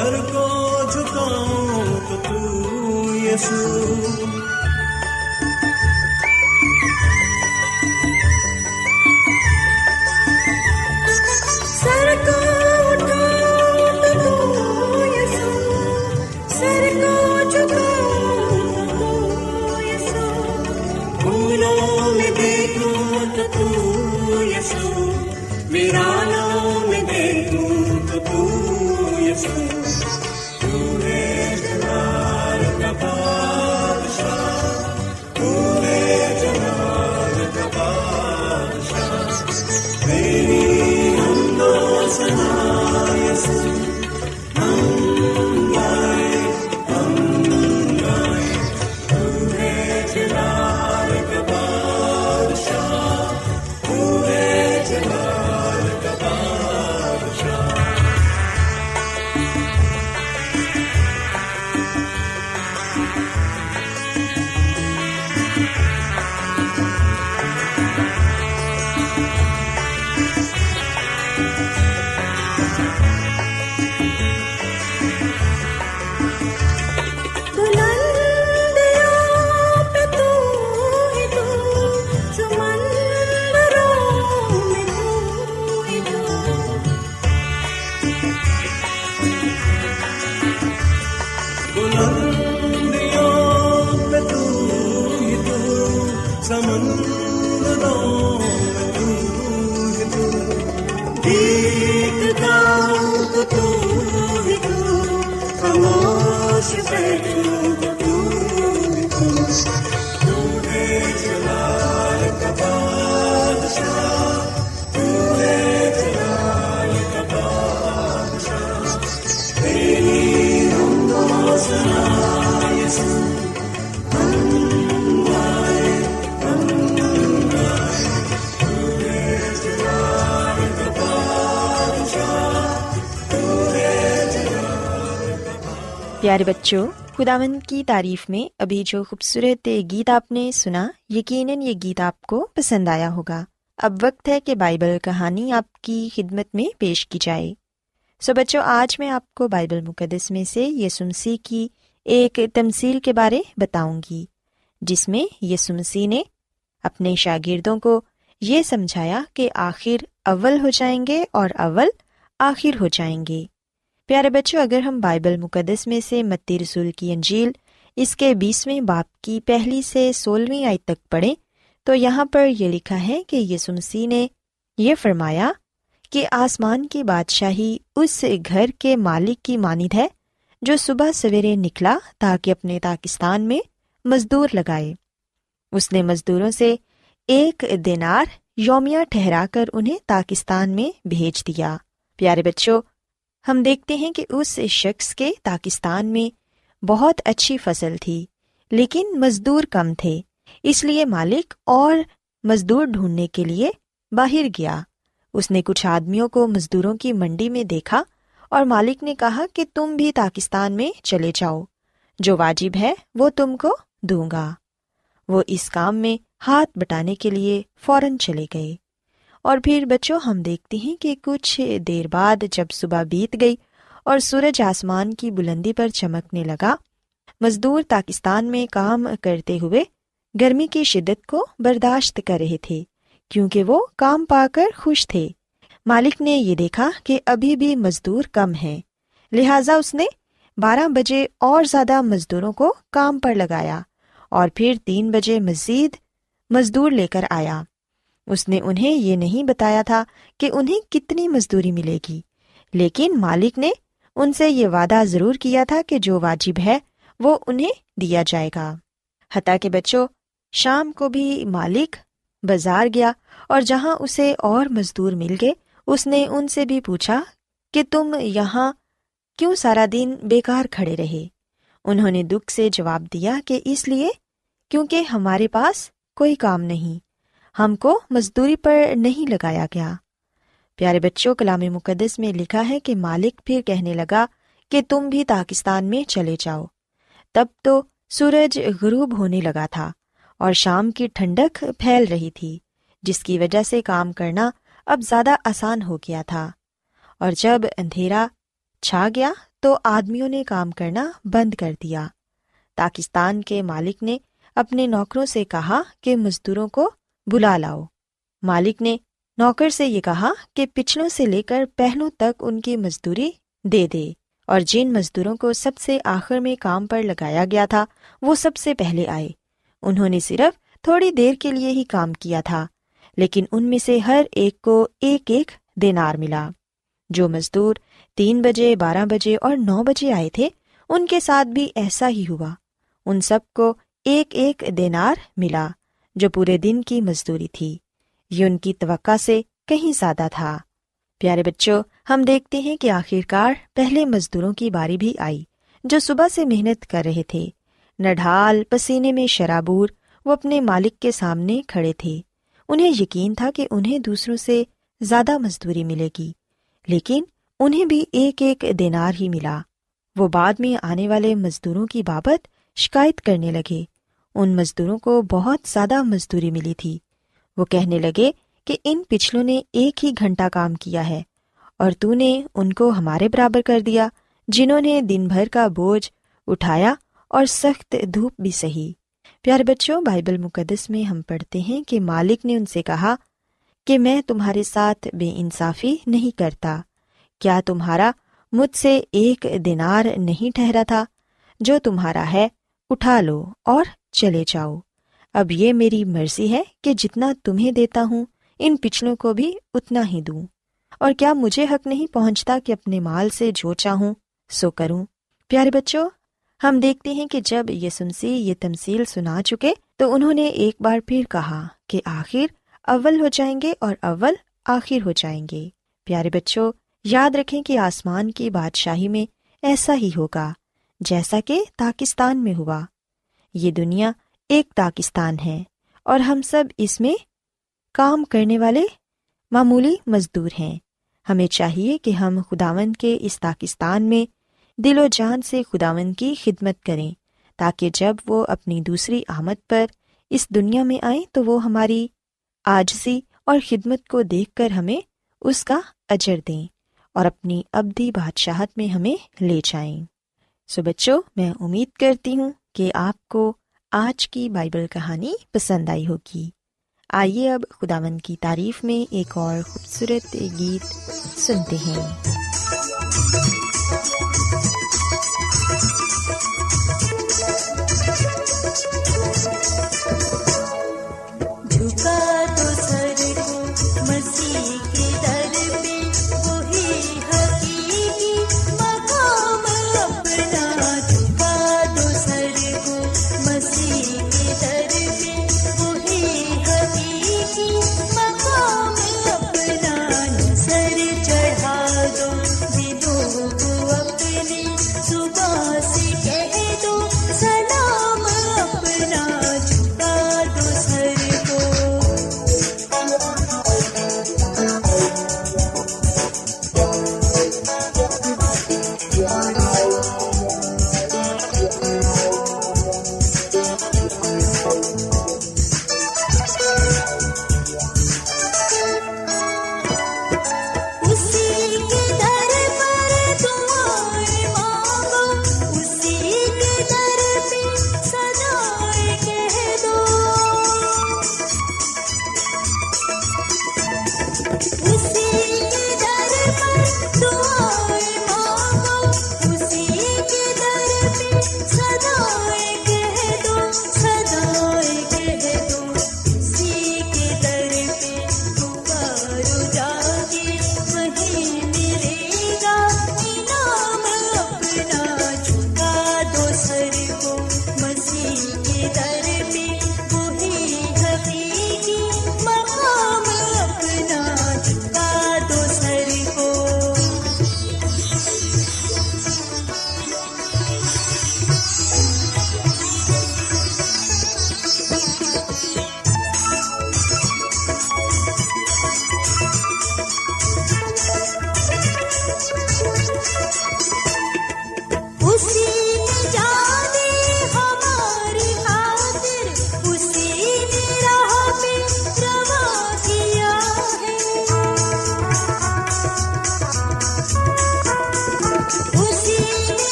سر کو جھکاؤں تو تو یسو ہے خاموش بیٹھوں پیارے بچوں خداون کی تعریف میں ابھی جو خوبصورت گیت آپ نے سنا، یقیناً یہ گیت آپ کو پسند آیا ہوگا۔ اب وقت ہے کہ بائبل کہانی آپ کی خدمت میں پیش کی جائے۔ سو بچوں، آج میں آپ کو بائبل مقدس میں سے یسمسی کی ایک تمصیل کے بارے بتاؤں گی، جس میں یسمسی نے اپنے شاگردوں کو یہ سمجھایا کہ آخر اول ہو جائیں گے اور اول آخر ہو جائیں گے۔ پیارے بچوں، اگر ہم بائبل مقدس میں سے متی رسول کی انجیل اس کے بیسویں باپ کی پہلی سے سولہویں آئی تک پڑھیں، تو یہاں پر یہ لکھا ہے کہ یسمسی نے یہ فرمایا کہ آسمان کی بادشاہی اس گھر کے مالک کی مانند ہے جو صبح سویرے نکلا تاکہ اپنے پاکستان میں مزدور لگائے۔ اس نے مزدوروں سے ایک دینار یومیہ ٹھہرا کر انہیں پاکستان میں بھیج دیا۔ پیارے بچوں ہم دیکھتے ہیں کہ اس شخص کے پاکستان میں بہت اچھی فصل تھی، لیکن مزدور کم تھے، اس لیے مالک اور مزدور ڈھونڈنے کے لیے باہر گیا۔ اس نے کچھ آدمیوں کو مزدوروں کی منڈی میں دیکھا اور مالک نے کہا کہ تم بھی پاکستان میں چلے جاؤ، جو واجب ہے وہ تم کو دوں گا۔ وہ اس کام میں ہاتھ بٹانے کے لیے فوراً چلے گئے۔ اور پھر بچوں، ہم دیکھتے ہیں کہ کچھ دیر بعد جب صبح بیت گئی اور سورج آسمان کی بلندی پر چمکنے لگا، مزدور پاکستان میں کام کرتے ہوئے گرمی کی شدت کو برداشت کر رہے تھے، کیونکہ وہ کام پا کر خوش تھے۔ مالک نے یہ دیکھا کہ ابھی بھی مزدور کم ہے لہذا اس نے بارہ بجے اور زیادہ مزدوروں کو کام پر لگایا اور پھر تین بجے مزید مزدور لے کر آیا۔ اس نے انہیں یہ نہیں بتایا تھا کہ انہیں کتنی مزدوری ملے گی۔ لیکن مالک نے ان سے یہ وعدہ ضرور کیا تھا کہ جو واجب ہے وہ انہیں دیا جائے گا۔ حتیٰ کہ بچوں، شام کو بھی مالک بازار گیا اور جہاں اسے اور مزدور مل گئے، اس نے ان سے بھی پوچھا کہ تم یہاں کیوں سارا دن بیکار کھڑے رہے؟ انہوں نے دکھ سے جواب دیا کہ اس لیے کیونکہ ہمارے پاس کوئی کام نہیں۔ ہم کو مزدوری پر نہیں لگایا گیا۔ پیارے بچوں کلام مقدس میں لکھا ہے کہ مالک پھر کہنے لگا کہ تم بھی پاکستان میں چلے جاؤ۔ تب تو سورج غروب ہونے لگا تھا اور شام کی ٹھنڈک پھیل رہی تھی، جس کی وجہ سے کام کرنا اب زیادہ آسان ہو گیا تھا۔ اور جب اندھیرا چھا گیا تو آدمیوں نے کام کرنا بند کر دیا۔ پاکستان کے مالک نے اپنے نوکروں سے کہا کہ مزدوروں کو بلا لاؤ۔ مالک نے نوکر سے یہ کہا کہ پچھلوں سے لے کر پہلوں تک ان کی مزدوری دے دے۔ اور جن مزدوروں کو سب سے آخر میں کام پر لگایا گیا تھا، وہ سب سے پہلے آئے۔ انہوں نے صرف تھوڑی دیر کے لیے ہی کام کیا تھا، لیکن ان میں سے ہر ایک کو ایک ایک دینار ملا۔ جو مزدور تین بجے، بارہ بجے اور نو بجے آئے تھے، ان کے ساتھ بھی ایسا ہی ہوا۔ ان سب کو ایک ایک دینار ملا۔ جو پورے دن کی مزدوری تھی۔ یہ ان کی توقع سے کہیں زیادہ تھا۔ پیارے بچوں، ہم دیکھتے ہیں کہ آخرکار پہلے مزدوروں کی باری بھی آئی، جو صبح سے محنت کر رہے تھے۔ نڈھال پسینے میں شرابور وہ اپنے مالک کے سامنے کھڑے تھے۔ انہیں یقین تھا کہ انہیں دوسروں سے زیادہ مزدوری ملے گی، لیکن انہیں بھی ایک ایک دینار ہی ملا۔ وہ بعد میں آنے والے مزدوروں کی بابت شکایت کرنے لگے۔ ان مزدوروں کو بہت زیادہ مزدوری ملی تھی۔ وہ کہنے لگے کہ ان پچھلوں نے ایک ہی گھنٹہ کام کیا ہے اور تو نے ان کو ہمارے برابر کر دیا، جنہوں نے دن بھر کا بوجھ اٹھایا اور سخت دھوپ بھی سہی۔ پیارے بچوں، بائبل مقدس میں ہم پڑھتے ہیں کہ مالک نے ان سے کہا کہ میں تمہارے ساتھ بے انصافی نہیں کرتا۔ کیا تمہارا مجھ سے ایک دینار نہیں ٹھہرا تھا؟ جو تمہارا ہے، اٹھا لو اور چلے جاؤ۔ اب یہ میری مرضی ہے کہ جتنا تمہیں دیتا ہوں، ان پچھلوں کو بھی اتنا ہی دوں۔ اور کیا مجھے حق نہیں پہنچتا کہ اپنے مال سے جو چاہوں سو کروں۔ پیارے بچوں، ہم دیکھتے ہیں کہ جب یہ سنسی یہ تمسیل سنا چکے تو انہوں نے ایک بار پھر کہا کہ آخر اول ہو جائیں گے اور اول آخر ہو جائیں گے۔ پیارے بچوں، یاد رکھیں کہ آسمان کی بادشاہی میں ایسا ہی ہوگا، جیسا کہ پاکستان میں ہوا۔ یہ دنیا ایک پاکستان ہے اور ہم سب اس میں کام کرنے والے معمولی مزدور ہیں۔ ہمیں چاہیے کہ ہم خداون کے اس پاکستان میں دل و جان سے خداون کی خدمت کریں تاکہ جب وہ اپنی دوسری آمد پر اس دنیا میں آئیں تو وہ ہماری آجزی اور خدمت کو دیکھ کر ہمیں اس کا اجر دیں اور اپنی ابدی بادشاہت میں ہمیں لے جائیں۔ سو بچوں، میں امید کرتی ہوں کہ آپ کو آج کی بائبل کہانی پسند آئی ہوگی۔ آئیے اب خداون کی تعریف میں ایک اور خوبصورت گیت سنتے ہیں۔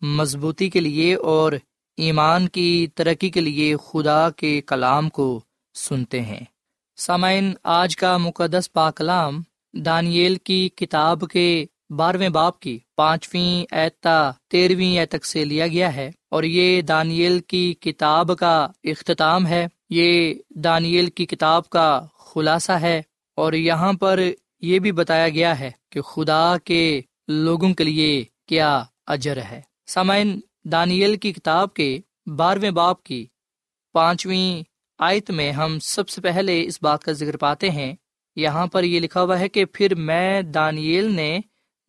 مضبوطی کے لیے اور ایمان کی ترقی کے لیے خدا کے کلام کو سنتے ہیں۔ سامعین، آج کا مقدس پاکلام دانیل کی کتاب کے بارہویں باپ کی پانچویں اعتا تیرہویں تک سے لیا گیا ہے اور یہ دانیل کی کتاب کا اختتام ہے۔ یہ دانیل کی کتاب کا خلاصہ ہے اور یہاں پر یہ بھی بتایا گیا ہے کہ خدا کے لوگوں کے لیے کیا اجر ہے۔ سامعین، دانیل کی کتاب کے بارہویں باپ کی پانچویں آیت میں ہم سب سے پہلے اس بات کا ذکر پاتے ہیں۔ یہاں پر یہ لکھا ہوا ہے کہ پھر میں دانیل نے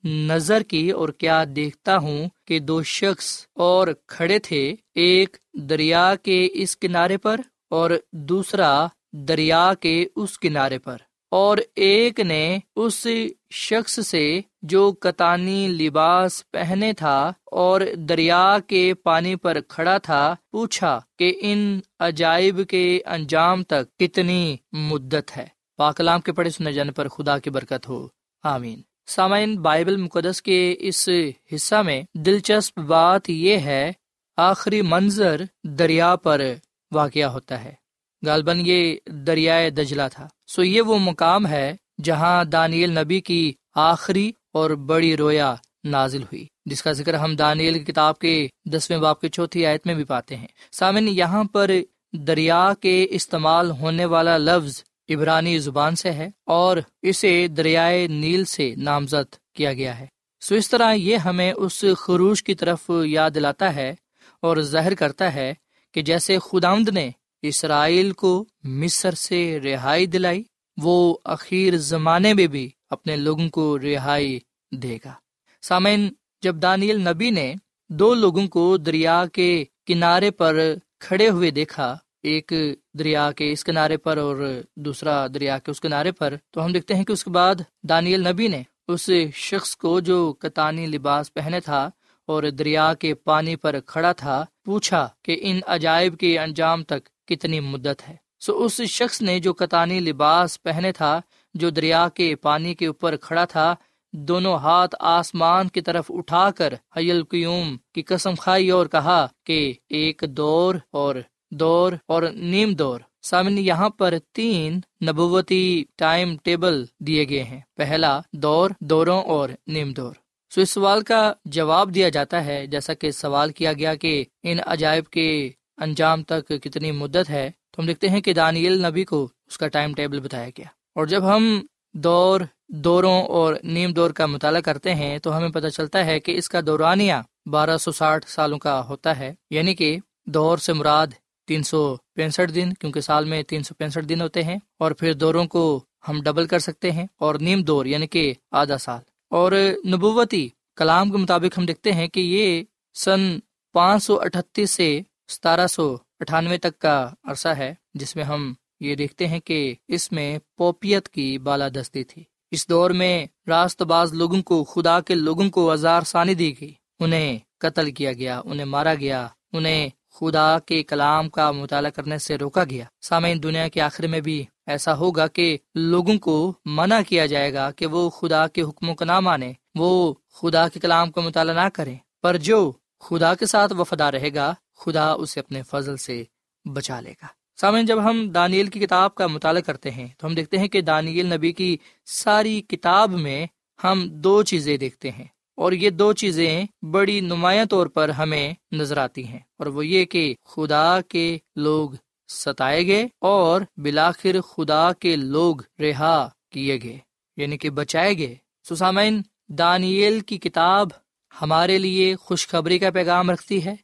نظر کی اور کیا دیکھتا ہوں کہ دو شخص اور کھڑے تھے، ایک دریا کے اس کنارے پر اور دوسرا دریا کے اس کنارے پر۔ اور ایک نے اس شخص سے جو کتانی لباس پہنے تھا اور دریا کے پانی پر کھڑا تھا پوچھا کہ ان عجائب کے انجام تک کتنی مدت ہے۔ پاکلام کے پڑھے سنے جانے پر خدا کی برکت ہو۔ آمین۔ سامعین، بائبل مقدس کے اس حصہ میں دلچسپ بات یہ ہے، آخری منظر دریا پر واقع ہوتا ہے۔ غالباً یہ دریائے دجلا تھا۔ سو یہ وہ مقام ہے جہاں دانیل نبی کی آخری اور بڑی رویا نازل ہوئی، جس کا ذکر ہم دانیل کی کتاب کے دسویں باپ کی چوتھی آیت میں بھی پاتے ہیں۔ سامن یہاں پر دریا کے استعمال ہونے والا لفظ عبرانی زبان سے ہے اور اسے دریائے نیل سے نامزد کیا گیا ہے۔ سو اس طرح یہ ہمیں اس خروش کی طرف یاد دلاتا ہے اور ظاہر کرتا ہے کہ جیسے خداوند نے اسرائیل کو مصر سے رہائی دلائی، وہ اخیر زمانے میں بھی اپنے لوگوں کو رہائی دے گا۔ سامعین، جب دانیل نبی نے دو لوگوں کو دریا کے کنارے پر کھڑے ہوئے دیکھا، ایک دریا کے اس کنارے پر اور دوسرا دریا کے اس کنارے پر، تو ہم دیکھتے ہیں کہ اس کے بعد دانیل نبی نے اس شخص کو جو کتانی لباس پہنے تھا اور دریا کے پانی پر کھڑا تھا، پوچھا کہ ان عجائب کے انجام تک کتنی مدت ہے۔ سو اس شخص نے جو کتانی لباس پہنے تھا، جو دریا کے پانی کے اوپر کھڑا تھا، دونوں ہاتھ آسمان کی طرف اٹھا کر حیل قیوم کی قسم کھائی اور کہا کہ ایک دور اور دور اور نیم دور۔ سامن، یہاں پر تین نبوتی ٹائم ٹیبل دیے گئے ہیں۔ پہلا دور، دوروں اور نیم دور۔ سو اس سوال کا جواب دیا جاتا ہے، جیسا کہ سوال کیا گیا کہ ان عجائب کے انجام تک کتنی مدت ہے، تو ہم دیکھتے ہیں کہ دانیل نبی کو اس کا ٹائم ٹیبل بتایا گیا۔ اور جب ہم دور، دوروں اور نیم دور کا مطالعہ کرتے ہیں، تو ہمیں پتہ چلتا ہے کہ اس کا دورانیہ بارہ سو ساٹھ سالوں کا ہوتا ہے۔ یعنی کہ دور سے مراد تین سو پینسٹھ دن، کیونکہ سال میں تین سو پینسٹھ دن ہوتے ہیں۔ اور پھر دوروں کو ہم ڈبل کر سکتے ہیں اور نیم دور یعنی کہ آدھا سال۔ اور نبوتی کلام کے مطابق ہم دیکھتے ہیں کہ یہ سن پانچ سو اٹھتیس سے ستارہ سو اٹھانوے تک کا عرصہ ہے، جس میں ہم یہ دیکھتے ہیں کہ اس میں پوپیت کی بالادستی تھی۔ اس دور میں راست باز لوگوں کو، خدا کے لوگوں کو ہزار ثانی دی گئی۔ انہیں قتل کیا گیا، انہیں مارا گیا، انہیں خدا کے کلام کا مطالعہ کرنے سے روکا گیا۔ سامعین، دنیا کے آخر میں بھی ایسا ہوگا کہ لوگوں کو منع کیا جائے گا کہ وہ خدا کے حکموں کو نہ مانے وہ خدا کے کلام کا مطالعہ نہ کرے پر جو خدا کے ساتھ وفادار رہے گا خدا اسے اپنے فضل سے بچا لے گا۔ سامعین، جب ہم دانیل کی کتاب کا مطالعہ کرتے ہیں تو ہم دیکھتے ہیں کہ دانیل نبی کی ساری کتاب میں ہم دو چیزیں دیکھتے ہیں اور یہ دو چیزیں بڑی نمایاں طور پر ہمیں نظر آتی ہیں اور وہ یہ کہ خدا کے لوگ ستائے گئے اور بلاخر خدا کے لوگ رہا کیے گئے یعنی کہ بچائے گئے۔ سسامین دانیل کی کتاب ہمارے لیے خوشخبری کا پیغام رکھتی ہے۔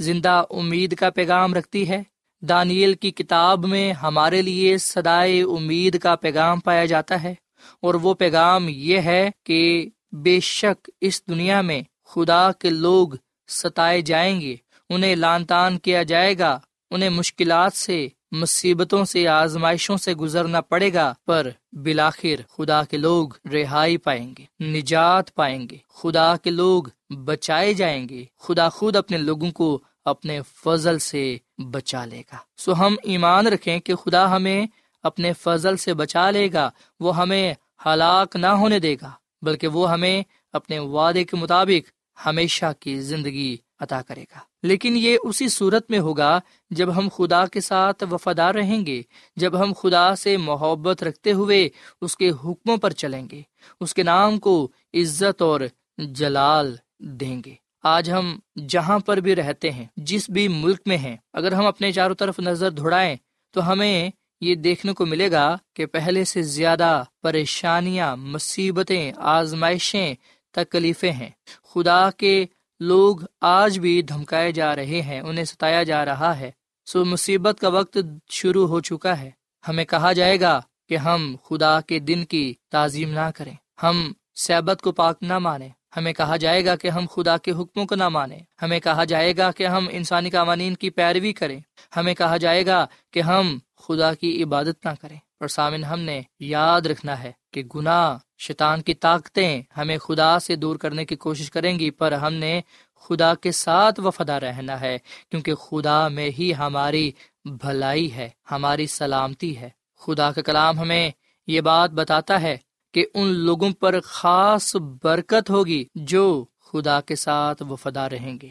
زندہ امید کا پیغام رکھتی ہے۔ دانیل کی کتاب میں ہمارے لیے سدائے امید کا پیغام پایا جاتا ہے۔ اور وہ پیغام یہ ہے کہ بے شک اس دنیا میں خدا کے لوگ ستائے جائیں گے۔ انہیں لان تان کیا جائے گا۔ انہیں مشکلات سے، مصیبتوں سے، آزمائشوں سے گزرنا پڑے گا۔ پر بلاخر خدا کے لوگ رہائی پائیں گے، نجات پائیں گے۔ خدا کے لوگ بچائے جائیں گے۔ خدا خود اپنے لوگوں کو اپنے فضل سے بچا لے گا۔ سو ہم ایمان رکھیں کہ خدا ہمیں اپنے فضل سے بچا لے گا، وہ ہمیں ہلاک نہ ہونے دے گا، بلکہ وہ ہمیں اپنے وعدے کے مطابق ہمیشہ کی زندگی عطا کرے گا۔ لیکن یہ اسی صورت میں ہوگا جب ہم خدا کے ساتھ وفادار رہیں گے، جب ہم خدا سے محبت رکھتے ہوئے اس کے حکموں پر چلیں گے، اس کے نام کو عزت اور جلال دیں گے۔ آج ہم جہاں پر بھی رہتے ہیں، جس بھی ملک میں ہیں، اگر ہم اپنے چاروں طرف نظر دوڑائیں تو ہمیں یہ دیکھنے کو ملے گا کہ پہلے سے زیادہ پریشانیاں، مصیبتیں، آزمائشیں، تکلیفیں ہیں۔ خدا کے لوگ آج بھی دھمکائے جا رہے ہیں، انہیں ستایا جا رہا ہے۔ سو مصیبت کا وقت شروع ہو چکا ہے۔ ہمیں کہا جائے گا کہ ہم خدا کے دن کی تعظیم نہ کریں۔ ہم سیبت کو پاک نہ مانیں۔ ہمیں کہا جائے گا کہ ہم خدا کے حکموں کو نہ مانیں۔ ہمیں کہا جائے گا کہ ہم انسانی قوانین کی پیروی کریں۔ ہمیں کہا جائے گا کہ ہم خدا کی عبادت نہ کریں۔ اور سامن ہم نے یاد رکھنا ہے کہ گناہ، شیطان کی طاقتیں ہمیں خدا سے دور کرنے کی کوشش کریں گی، پر ہم نے خدا کے ساتھ وفادہ رہنا ہے، کیونکہ خدا میں ہی ہماری بھلائی ہے، ہماری سلامتی ہے۔ خدا کا کلام ہمیں یہ بات بتاتا ہے کہ ان لوگوں پر خاص برکت ہوگی جو خدا کے ساتھ وفادہ رہیں گے،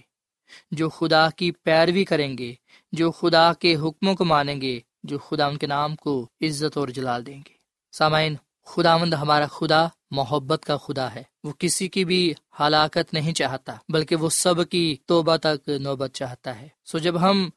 جو خدا کی پیروی کریں گے، جو خدا کے حکموں کو مانیں گے، جو خدا ان کے نام کو عزت اور جلال دیں گے۔ سامعین خدا مند ہمارا خدا محبت کا خدا ہے۔ وہ کسی کی بھی ہلاکت نہیں چاہتا، بلکہ وہ سب کی توبہ تک نوبت چاہتا ہے۔ سو جب ہم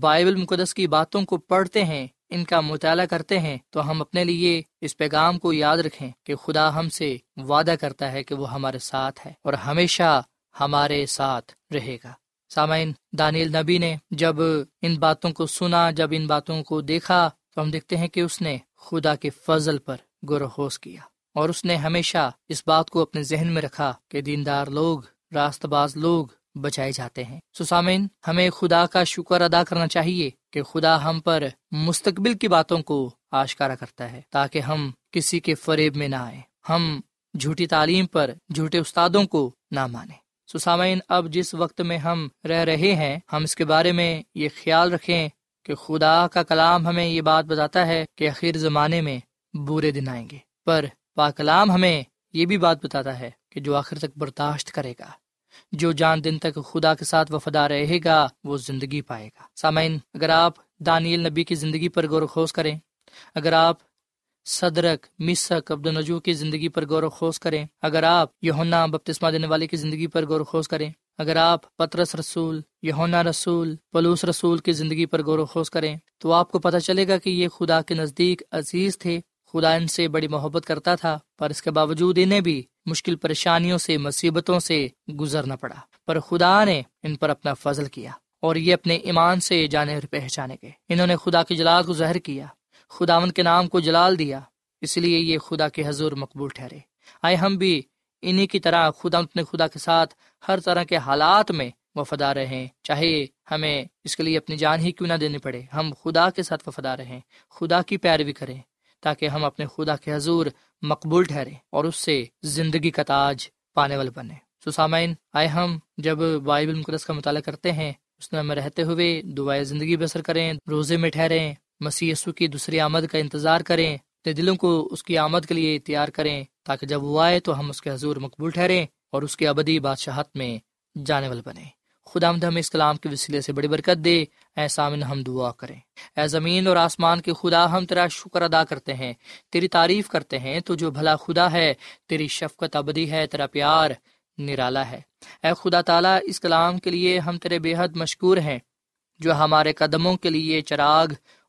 بائبل مقدس کی باتوں کو پڑھتے ہیں ان کا مطالعہ کرتے ہیں تو ہم اپنے لیے اس پیغام کو یاد رکھیں کہ خدا ہم سے وعدہ کرتا ہے کہ وہ ہمارے ساتھ ہے اور ہمیشہ ہمارے ساتھ رہے گا۔ سامعین، دانیل نبی نے جب ان باتوں کو سنا، جب ان باتوں کو دیکھا، تو ہم دیکھتے ہیں کہ اس نے خدا کے فضل پر گروہوس کیا اور اس نے ہمیشہ اس بات کو اپنے ذہن میں رکھا کہ دیندار لوگ راست باز لوگ بچائے جاتے ہیں۔ سسامین ہمیں خدا کا شکر ادا کرنا چاہیے کہ خدا ہم پر مستقبل کی باتوں کو آشکارا کرتا ہے تاکہ ہم کسی کے فریب میں نہ آئے ہم جھوٹی تعلیم پر جھوٹے استادوں کو نہ مانے سسامین اب جس وقت میں ہم رہ رہے ہیں، ہم اس کے بارے میں یہ خیال رکھیں کہ خدا کا کلام ہمیں یہ بات بتاتا ہے کہ آخر زمانے میں برے دن آئیں گے۔ پر پا کلام ہمیں یہ بھی بات بتاتا ہے کہ جو آخر تک برداشت کرے گا۔ جو جان دن تک خدا کے ساتھ وفادار رہے گا، وہ زندگی پائے گا۔ سامعین، اگر آپ دانیل نبی کی زندگی پر غور و خوص کریں، اگر آپ صدرک مسک عبد النجو کی زندگی پر غور و خوص کریں، اگر آپ یونا بپتسمہ دینے والے کی زندگی پر غور و خوص کریں، اگر آپ پترس رسول یونا رسول پلوس رسول کی زندگی پر غور و خوص کریں، تو آپ کو پتہ چلے گا کہ یہ خدا کے نزدیک عزیز تھے خدا ان سے بڑی محبت کرتا تھا، پر اس کے باوجود انہیں بھی مشکل پریشانیوں سے، مصیبتوں سے گزرنا پڑا۔ پر خدا نے ان پر اپنا فضل کیا اور یہ اپنے ایمان سے جانے اور پہچانے گئے۔ انہوں نے خدا کی جلال کو ظاہر کیا خداون کے نام کو جلال دیا۔ اس لیے یہ خدا کے حضور مقبول ٹھہرے۔ آئے ہم بھی انہی کی طرح خدا اپنے خدا کے ساتھ ہر طرح کے حالات میں وفادار رہیں۔ چاہے ہمیں اس کے لیے اپنی جان ہی کیوں نہ دینی پڑے، ہم خدا کے ساتھ وفادار رہیں، خدا کی پیروی کریں۔ تاکہ ہم اپنے خدا کے حضور مقبول ٹھہرے اور اس سے زندگی کا تاج پانے والے بنے سسامین آئے ہم جب بائبل مقدس کا مطالعہ کرتے ہیں، اس میں رہتے ہوئے دعائیں زندگی بسر کریں، روزے میں ٹھہریں مسی کی دوسری آمد کا انتظار کریں، اپنے دلوں کو اس کی آمد کے لیے تیار کریں تاکہ جب وہ آئے تو ہم اس کے حضور مقبول ٹھہریں اور اس کے ابدی بادشاہت میں جانے والے بنے خدا آمد ہم اس کلام کے وسیلے سے بڑی برکت دے۔ اے سامن ہم دعا کریں۔ اے زمین اور آسمان کے خدا، ہم تیرا شکر ادا کرتے ہیں۔ تیری تعریف کرتے ہیں۔ تو جو بھلا خدا ہے، تیری شفقت ابدی ہے، تیرا پیار نرالا ہے۔ اے خدا تعالیٰ، اس کلام کے لیے ہم تیرے بے حد مشکور ہیں، جو ہمارے قدموں کے لیے چراغ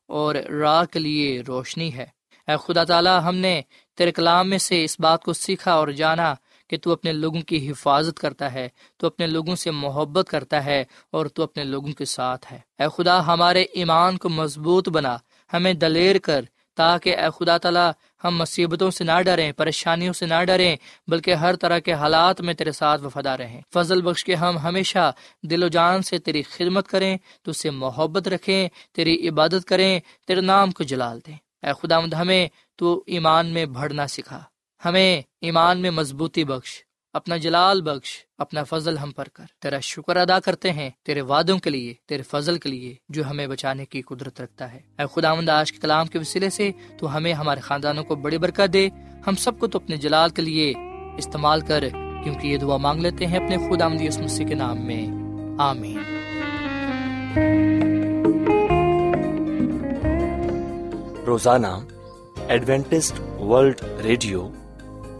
اور راہ کے لیے روشنی ہے۔ اے خدا تعالیٰ، ہم نے تیرے کلام میں سے اس بات کو سیکھا اور جانا۔ کہ تو اپنے لوگوں کی حفاظت کرتا ہے، تو اپنے لوگوں سے محبت کرتا ہے اور تو اپنے لوگوں کے ساتھ ہے۔ اے خدا، ہمارے ایمان کو مضبوط بنا، ہمیں دلیر کر، تاکہ اے خدا تعالیٰ، ہم مصیبتوں سے نہ ڈریں، پریشانیوں سے نہ ڈریں، بلکہ ہر طرح کے حالات میں تیرے ساتھ وفادہ رہیں۔ فضل بخش کے ہم ہمیشہ دل و جان سے تیری خدمت کریں، تو اس سے محبت رکھیں، تیری عبادت کریں، تیرے نام کو جلال دیں۔ اے خدا مد ہمیں تو ایمان میں بڑھنا سکھا۔ ہمیں ایمان میں مضبوطی بخش، اپنا جلال بخش، اپنا فضل ہم پر کر۔ تیرا شکر ادا کرتے ہیں تیرے وعدوں کے لیے، تیرے فضل کے لیے جو ہمیں بچانے کی قدرت رکھتا ہے۔ اے خدا مند آج کے کلام کے وسیلے سے تو ہمیں ہمارے خاندانوں کو بڑی برکت دے۔ ہم سب کو تو اپنے جلال کے لیے استعمال کر، کیونکہ یہ دعا مانگ لیتے ہیں اپنے خدا مدی مسیح کے نام میں۔ آمین۔ روزانہ ایڈوینٹسٹ ورلڈ ریڈیو